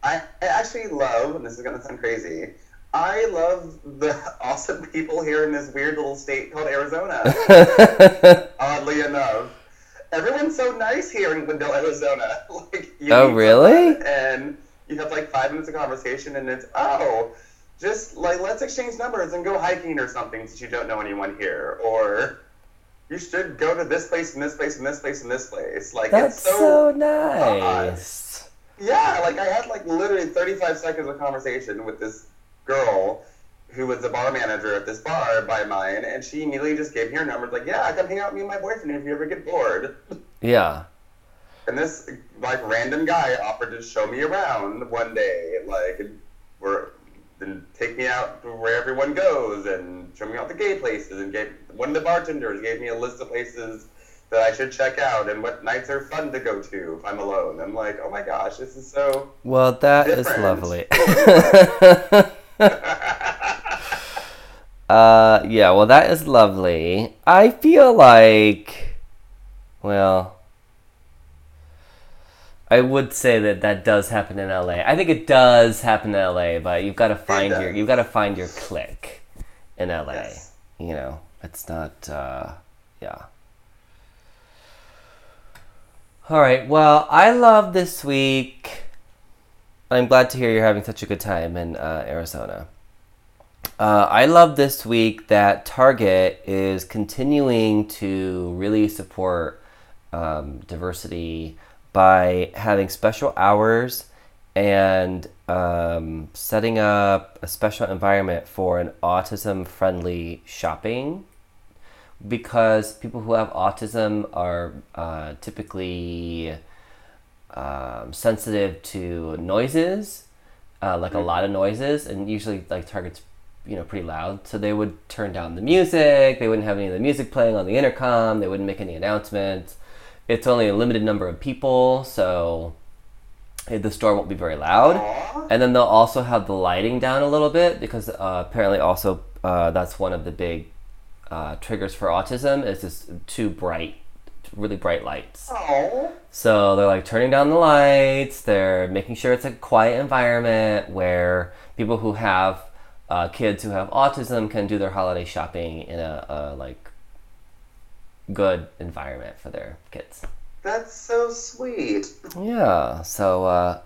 Speaker 2: I, I actually love, and this is gonna sound crazy. I love the awesome people here in this weird little state called Arizona. Oddly enough, everyone's so nice here in Glendale, Arizona. Like, you
Speaker 1: Oh, really?
Speaker 2: And you have like five minutes of conversation, and it's oh, just like let's exchange numbers and go hiking or something since you don't know anyone here, or you should go to this place and this place and this place and this place. Like
Speaker 1: That's
Speaker 2: it's
Speaker 1: so, nice.
Speaker 2: yeah, like I had like literally 35 seconds of conversation with this girl who was the bar manager at this bar by mine, and she immediately just gave me her number. Like, yeah, come hang out with me and my boyfriend if you ever get bored.
Speaker 1: Yeah.
Speaker 2: And this like random guy offered to show me around one day, like, where then take me out to where everyone goes and show me all the gay places. And gave one of the bartenders gave me a list of places that I should check out and what nights are fun to go to if I'm alone. I'm like, oh my gosh, this is so.
Speaker 1: Well, that is
Speaker 2: Different.
Speaker 1: lovely. uh, yeah, well, that is lovely. I feel like, well, I would say that that does happen in LA. I think it does happen in LA, but you've got to find your you've got to find your click in LA.
Speaker 2: Yes.
Speaker 1: You know, it's not. Uh, yeah. All right. Well, I love this week. I'm glad to hear you're having such a good time in uh, Arizona. Uh, I love this week that Target is continuing to really support um, diversity by having special hours and um, setting up a special environment for an autism friendly shopping because people who have autism are uh, typically um, sensitive to noises, uh, like a lot of noises, and usually like Target's you know pretty loud, so they would turn down the music. They wouldn't have any of the music playing on the intercom. They wouldn't make any announcements. It's only a limited number of people, so the store won't be very loud. And then they'll also have the lighting down a little bit because uh, apparently also uh, that's one of the big uh, triggers for autism is just too bright, really bright lights. So they're like turning down the lights. They're making sure it's a quiet environment where people who have uh, kids who have autism can do their holiday shopping in a, a like good environment for their kids.
Speaker 2: That's so sweet.
Speaker 1: Yeah. So uh,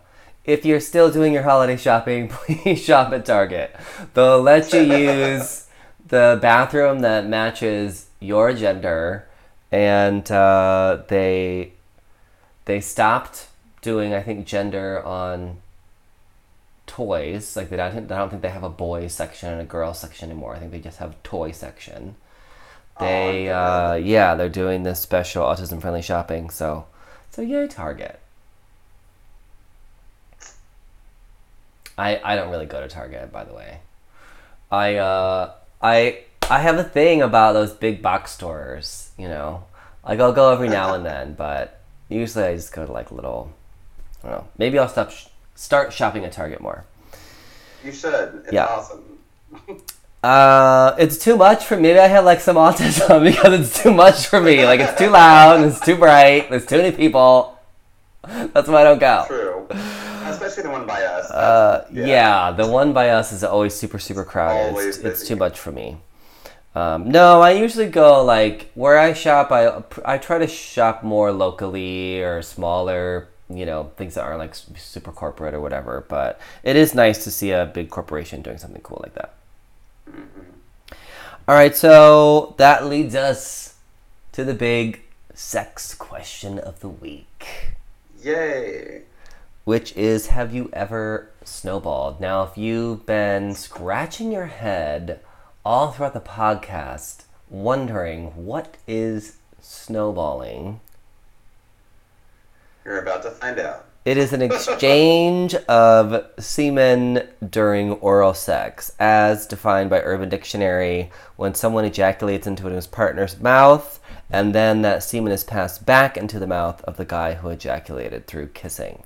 Speaker 1: if you're still doing your holiday shopping, please shop at Target. They'll let you use the bathroom that matches your gender, and uh, they they stopped doing I think gender on toys. Like they don't, I don't think they have a boys section and a girls section anymore. I think they just have toy section. They
Speaker 2: Oh,
Speaker 1: uh, yeah, they're doing this special autism friendly shopping. So so yay Target. I I don't really go to Target by the way. I uh I I have a thing about those big box stores, you know. Like I'll go every now and then, but usually I just go to like little I don't know. Maybe I'll stop sh- start shopping at Target more.
Speaker 2: You should. It's
Speaker 1: Yeah.
Speaker 2: awesome.
Speaker 1: Uh, it's too much for me. maybe I have like some autism because it's too much for me. Like it's too loud, it's too bright, there's too many people. That's why I don't go.
Speaker 2: True. Especially the one by us.
Speaker 1: Uh,
Speaker 2: Yeah.
Speaker 1: yeah. the one by us is always super super crowded. It's, it's too much for me. Um, no, I usually go like where I shop. I I try to shop more locally or smaller. You know, things that aren't like super corporate or whatever. But it is nice to see a big corporation doing something cool like that. Mm-hmm. All right, so that leads us to the big sex question of the week
Speaker 2: Yay.
Speaker 1: which is have you ever snowballed? Now, if you've been scratching your head all throughout the podcast, wondering what is snowballing,
Speaker 2: You're about to find out.
Speaker 1: It is an exchange of semen during oral sex, as defined by Urban Dictionary, when someone ejaculates into his partner's mouth, and then that semen is passed back into the mouth of the guy who ejaculated through kissing.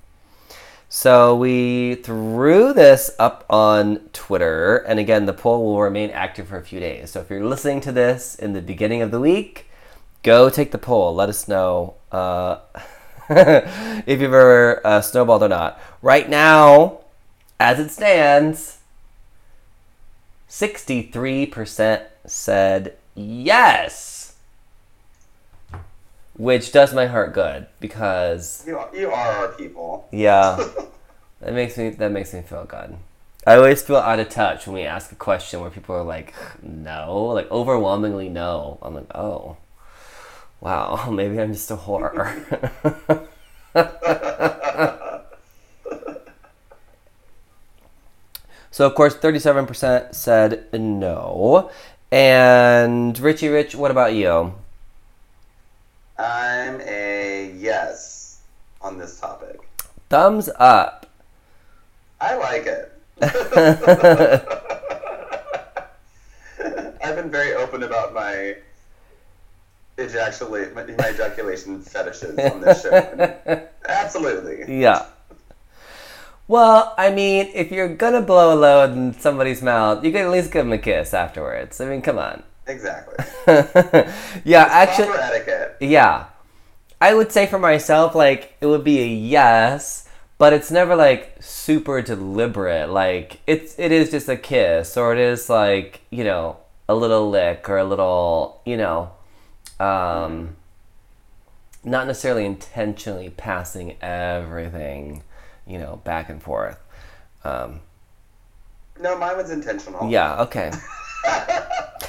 Speaker 1: So we threw this up on Twitter, and again, the poll will remain active for a few days. So if you're listening to this in the beginning of the week, go take the poll. Let us know uh, if you've ever uh, snowballed or not. Right now, as it stands, 63% said yes, which does my heart good because
Speaker 2: You are, you are our people.
Speaker 1: yeah, that makes me that makes me feel good. I always feel out of touch when we ask a question where people are like, "No," like overwhelmingly no. I'm like, "Oh, wow, maybe I'm just a whore." so So, of course, 37% said no. And Richie Rich, what about you?
Speaker 2: I'm a yes on this topic.
Speaker 1: Thumbs up.
Speaker 2: I like it. I've been very open about my ejaculate my, my ejaculation fetishes on this show. Absolutely.
Speaker 1: Yeah. Well, I mean, if you're gonna blow a load in somebody's mouth, you can at least give them a kiss afterwards. I mean, come on.
Speaker 2: Exactly.
Speaker 1: yeah, actually,
Speaker 2: etiquette.
Speaker 1: yeah. I would say for myself, like, it would be a yes, but it's never like super deliberate. Like, it's it is just a kiss, or it is like you know a little lick or a little you know, um, not necessarily intentionally passing everything, you know, back and forth. Um,
Speaker 2: No, mine was intentional.
Speaker 1: yeah, okay.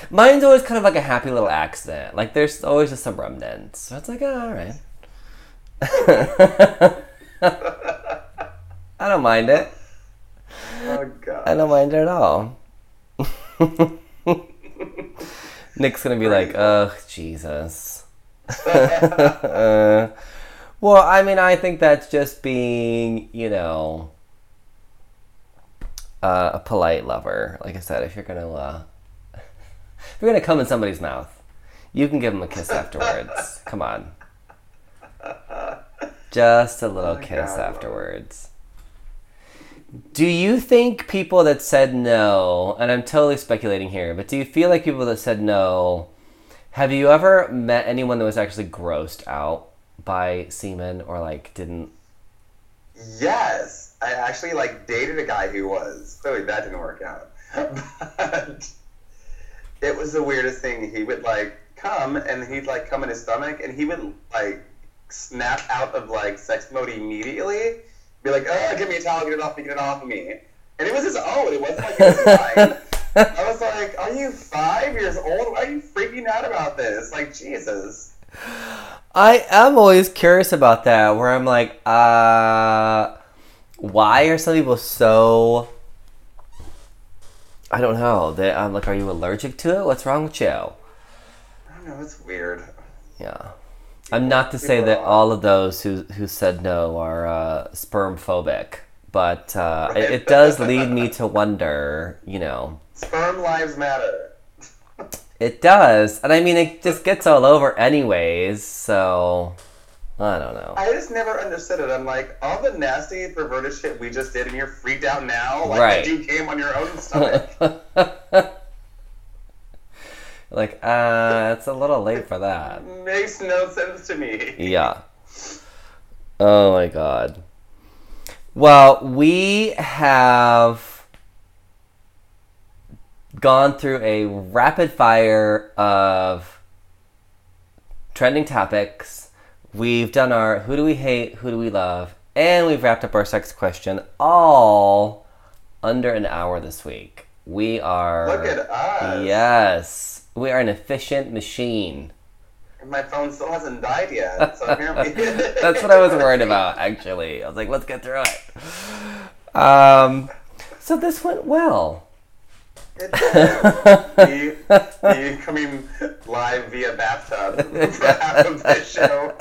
Speaker 1: Mine's always kind of like a happy little accident. Like there's always just some remnants. So it's like, oh, all right. I don't mind it.
Speaker 2: Oh god.
Speaker 1: I don't mind it at all. Nick's gonna be like, ugh, Jesus. Uh, well, I mean, I think that's just being, you know, uh, a polite lover. Like I said, if you're gonna, uh, if you're gonna come in somebody's mouth, you can give them a kiss afterwards. Come on, just a little
Speaker 2: Oh,
Speaker 1: kiss
Speaker 2: God.
Speaker 1: afterwards. Do you think people that said no, and I'm totally speculating here, but do you feel like people that said no, have you ever met anyone that was actually grossed out by semen or like didn't?
Speaker 2: Yes, I actually like dated a guy who was. Clearly, that didn't work out. But it was the weirdest thing. He would like come and he'd like come in his stomach and he would like snap out of like sex mode immediately. Be like, "Oh, give me a towel, get it off me, get it off of me." And it was his own. It wasn't like it was mine. I was like, "Are you five years old? Why are you freaking out about this? Like, Jesus."
Speaker 1: I am always curious about that, where I'm like, uh, why are some people so? I don't know. They, I'm like, are you allergic to it? What's wrong with you?
Speaker 2: I don't know. It's weird.
Speaker 1: Yeah. I'm not to say that all of those who who said no are uh, sperm phobic, but uh, it, it does lead me to wonder. You know,
Speaker 2: Sperm lives matter.
Speaker 1: it does, and I mean, it just gets all over anyways. So I don't know.
Speaker 2: I just never understood it. I'm like, all the nasty, perverted shit we just did, and you're freaked out now, like
Speaker 1: Right.
Speaker 2: you came on your own stomach.
Speaker 1: like, uh, it's a little late for that.
Speaker 2: Makes no sense to me.
Speaker 1: Yeah. Oh my god. Well, we have gone through a rapid fire of trending topics. We've done our who do we hate, who do we love, and we've wrapped up our sex question all under an hour this week. We are
Speaker 2: Look at us.
Speaker 1: Yes. We are an efficient machine.
Speaker 2: My phone still hasn't died yet, so apparently.
Speaker 1: That's what I was worried about, actually. I was like, let's get through it. Um, so this went well.
Speaker 2: You, you coming live via bathtub for half of this show,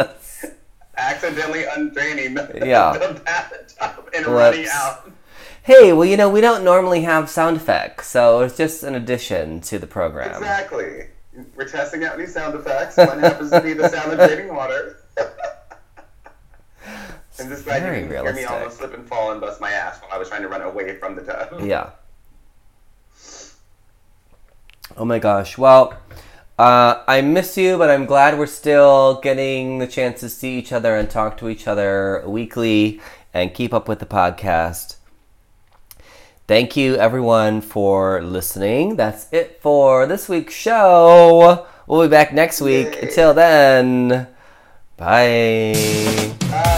Speaker 2: accidentally undraining
Speaker 1: Yeah.
Speaker 2: the bathtub and
Speaker 1: Whoops.
Speaker 2: running out.
Speaker 1: Hey, well, you know, we don't normally have sound effects, so it's just an addition to the program.
Speaker 2: Exactly. We're testing out new sound effects. One happens to be the sound of draining water. I'm just glad
Speaker 1: very
Speaker 2: you can hear me almost slip and fall and bust my ass while I was trying to run away from the tub.
Speaker 1: Yeah. Oh my gosh. Well, uh, I miss you, but I'm glad we're still getting the chance to see each other and talk to each other weekly and keep up with the podcast. Thank you, everyone, for listening. That's it for this week's show. We'll be back next week.
Speaker 2: Yay.
Speaker 1: Until then, bye.
Speaker 2: Bye.